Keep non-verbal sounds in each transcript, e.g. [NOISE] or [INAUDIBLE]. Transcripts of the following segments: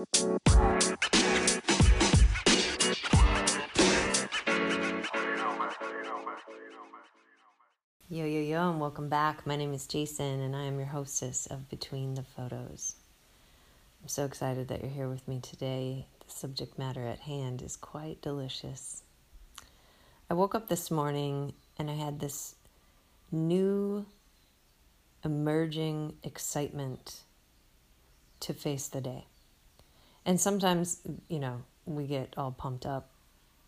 Yo, yo, yo, and welcome back. My name is Jason, and I am your hostess of Between the Photos. I'm so excited that you're here with me today. The subject matter at hand is quite delicious. I woke up this morning and I had this new emerging excitement to face the day. And sometimes, you know, we get all pumped up,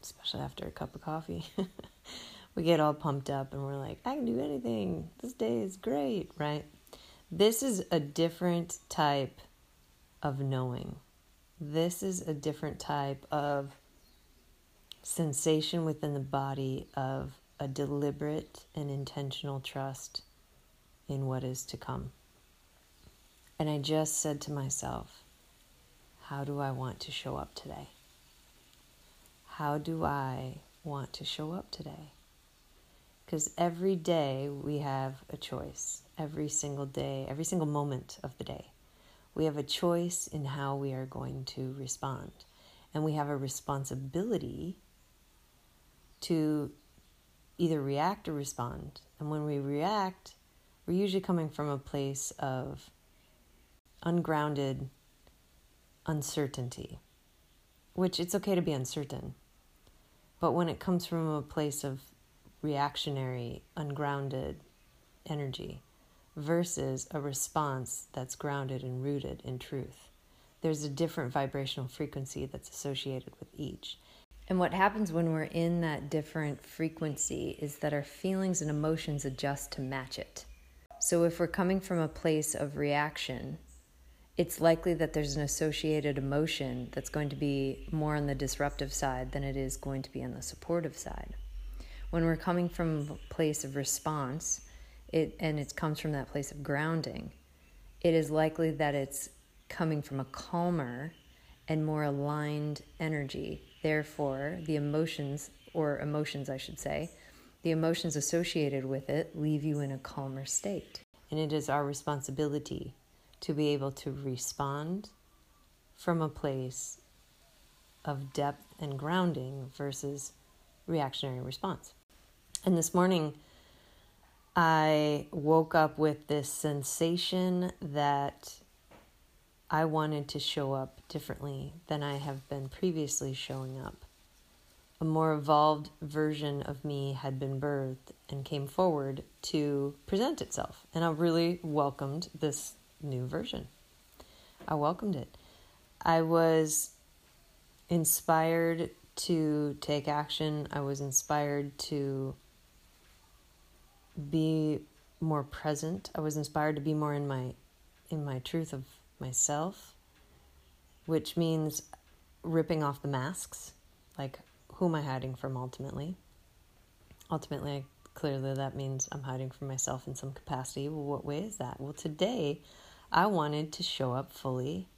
especially after a cup of coffee. [LAUGHS] we get all pumped up and we're like, I can do anything. This day is great, right? This is a different type of knowing. This is a different type of sensation within the body of a deliberate and intentional trust in what is to come. And I just said to myself, how do I want to show up today? How do I want to show up today? Because every day we have a choice. Every single day, every single moment of the day, we have a choice in how we are going to respond. And we have a responsibility to either react or respond. And when we react, we're usually coming from a place of ungrounded uncertainty, which it's okay to be uncertain. But when it comes from a place of reactionary, ungrounded energy versus a response that's grounded and rooted in truth, there's a different vibrational frequency that's associated with each. And what happens when we're in that different frequency is that our feelings and emotions adjust to match it. So if we're coming from a place of reaction, it's likely that there's an associated emotion that's going to be more on the disruptive side than it is going to be on the supportive side. When we're coming from a place of response, it and it comes from that place of grounding, it is likely that it's coming from a calmer and more aligned energy. Therefore, the emotions or emotions I should say, the emotions associated with it leave you in a calmer state. And it is our responsibility to be able to respond from a place of depth and grounding versus reactionary response. And this morning, I woke up with this sensation that I wanted to show up differently than I have been previously showing up a more evolved version of me had been birthed and came forward to present itself. And I really welcomed this new version. I welcomed it. I was inspired to take action. I was inspired to be more present. I was inspired to be more in my in my truth of myself, which means ripping off the masks, like who am I hiding from ultimately? Ultimately, clearly that means I'm hiding from myself in some capacity. Well, what way is that? Well, today I wanted to show up fully,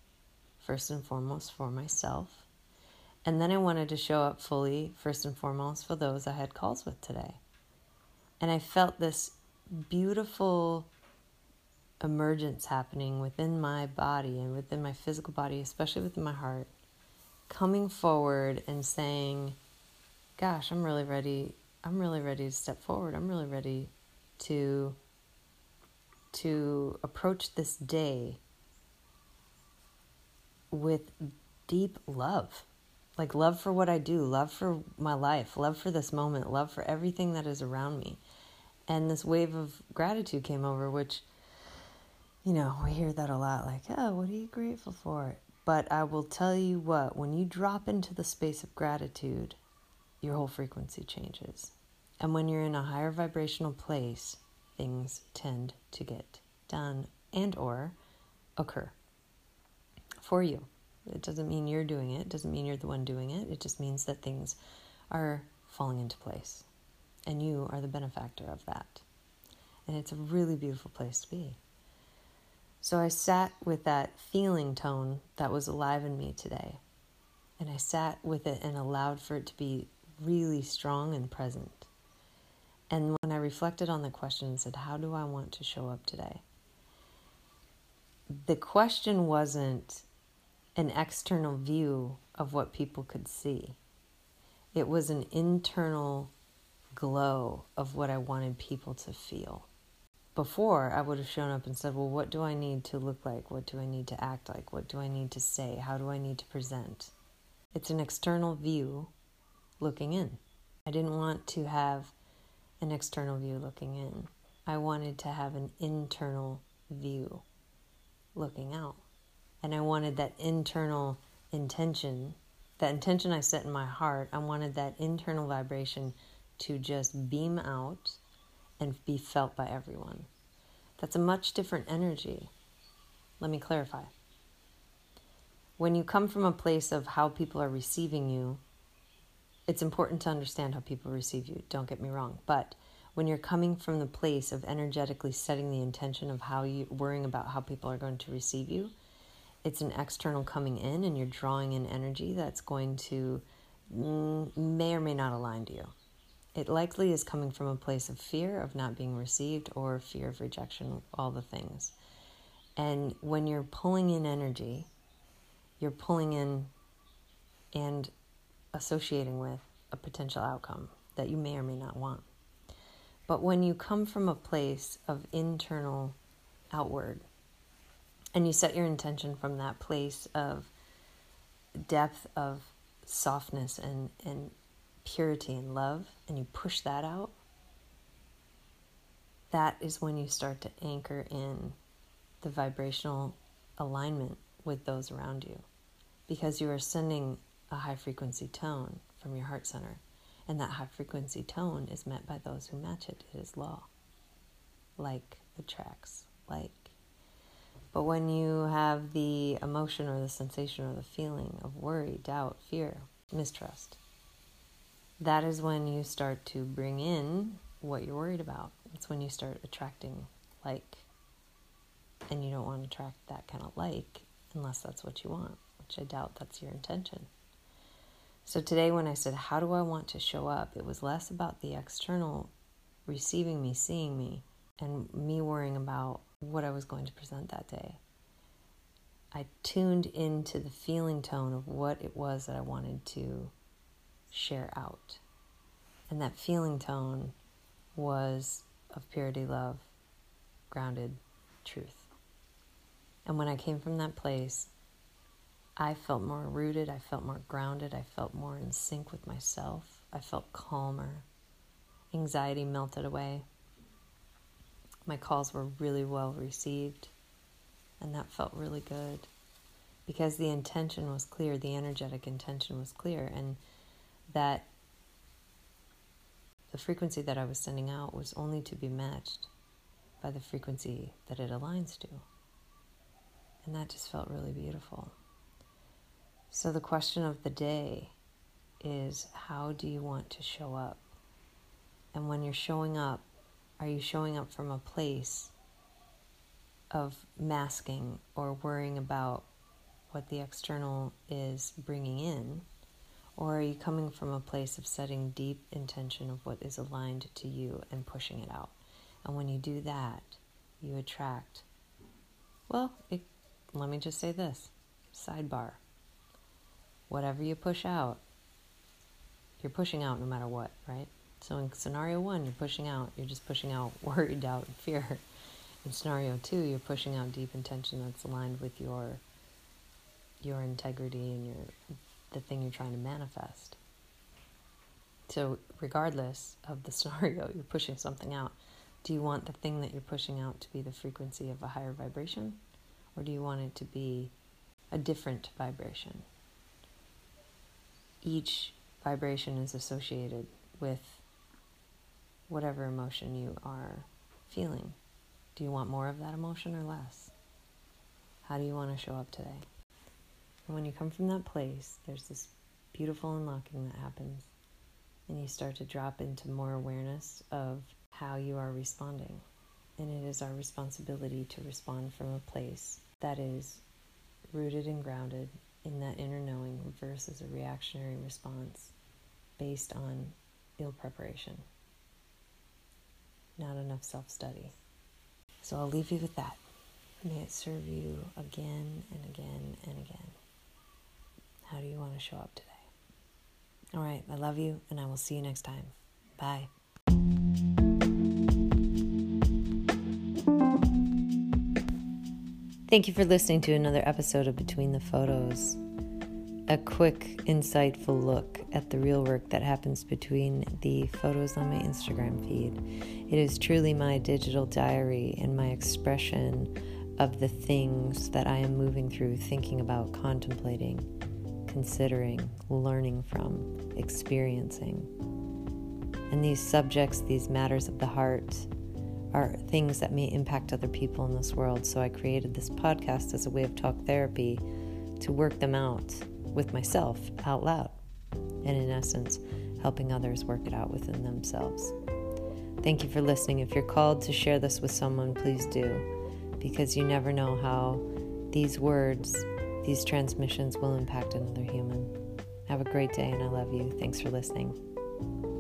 first and foremost, for myself. And then I wanted to show up fully, first and foremost, for those I had calls with today. And I felt this beautiful emergence happening within my body and within my physical body, especially within my heart, coming forward and saying, gosh, I'm really ready. I'm really ready to step forward. I'm really ready to to approach this day with deep love. Like love for what I do, love for my life, love for this moment, love for everything that is around me. And this wave of gratitude came over, which, you know, we hear that a lot like, oh, what are you grateful for? But I will tell you what, when you drop into the space of gratitude, your whole frequency changes. And when you're in a higher vibrational place, things tend to get done and or occur for you. It doesn't mean you're doing it, it doesn't mean you're the one doing it. It just means that things are falling into place. And you are the benefactor of that. And it's a really beautiful place to be. So I sat with that feeling tone that was alive in me today. And I sat with it and allowed for it to be really strong and present. And when I reflected on the question and said, How do I want to show up today? The question wasn't, an external view of what people could see. It was an internal glow of what I wanted people to feel. Before, I would have shown up and said, Well, what do I need to look like? What do I need to act like? What do I need to say? How do I need to present? It's an external view looking in. I didn't want to have an external view looking in. I wanted to have an internal view looking out. And I wanted that internal intention, that intention I set in my heart, I wanted that internal vibration to just beam out and be felt by everyone. That's a much different energy. Let me clarify. When you come from a place of how people are receiving you, it's important to understand how people receive you, don't get me wrong. But when you're coming from the place of energetically setting the intention of how you worrying about how people are going to receive you, it's an external coming in and you're drawing in energy that's going to may or may not align to you. It likely is coming from a place of fear of not being received or fear of rejection, all the things. And when you're pulling in energy, you're pulling in and associating with a potential outcome that you may or may not want. But when you come from a place of internal outward and you set your intention from that place of depth of softness and, and purity and love, and you push that out, that is when you start to anchor in the vibrational alignment with those around you because you are sending a high frequency tone from your heart center. And that high frequency tone is met by those who match it. It is law. Like attracts like. But when you have the emotion or the sensation or the feeling of worry, doubt, fear, mistrust, that is when you start to bring in what you're worried about. It's when you start attracting like. And you don't want to attract that kind of like unless that's what you want, which I doubt that's your intention. So today, when I said, How do I want to show up? it was less about the external receiving me, seeing me, and me worrying about what I was going to present that day. I tuned into the feeling tone of what it was that I wanted to share out. And that feeling tone was of purity, love, grounded truth. And when I came from that place, I felt more rooted, I felt more grounded, I felt more in sync with myself, I felt calmer. Anxiety melted away. My calls were really well received, and that felt really good because the intention was clear, the energetic intention was clear, and that the frequency that I was sending out was only to be matched by the frequency that it aligns to. And that just felt really beautiful. So, the question of the day is how do you want to show up? And when you're showing up, are you showing up from a place of masking or worrying about what the external is bringing in? Or are you coming from a place of setting deep intention of what is aligned to you and pushing it out? And when you do that, you attract, well, it, let me just say this sidebar. Whatever you push out, you're pushing out no matter what, right? So in scenario one, you're pushing out, you're just pushing out [LAUGHS] worry, doubt, and fear. In scenario two, you're pushing out deep intention that's aligned with your your integrity and your the thing you're trying to manifest. So, regardless of the [LAUGHS] scenario, you're pushing something out. Do you want the thing that you're pushing out to be the frequency of a higher vibration? Or do you want it to be a different vibration? Each vibration is associated with whatever emotion you are feeling. Do you want more of that emotion or less? How do you want to show up today? And when you come from that place, there's this beautiful unlocking that happens. And you start to drop into more awareness of how you are responding. And it is our responsibility to respond from a place that is rooted and grounded in that inner knowing versus a reactionary response based on ill preparation, not enough self study. So I'll leave you with that. May it serve you again and again and again. How do you want to show up today. All right, I love you, and I will see you next time. Bye. Thank you for listening to another episode of Between the Photos. A quick, insightful look at the real work that happens between the photos on my Instagram feed. It is truly my digital diary and my expression of the things that I am moving through, thinking about, contemplating, considering, learning from, experiencing. And these subjects, these matters of the heart, are things that may impact other people in this world. So I created this podcast as a way of talk therapy to work them out with myself out loud. And in essence, helping others work it out within themselves. Thank you for listening. If you're called to share this with someone, please do, because you never know how these words, these transmissions will impact another human. Have a great day, and I love you. Thanks for listening.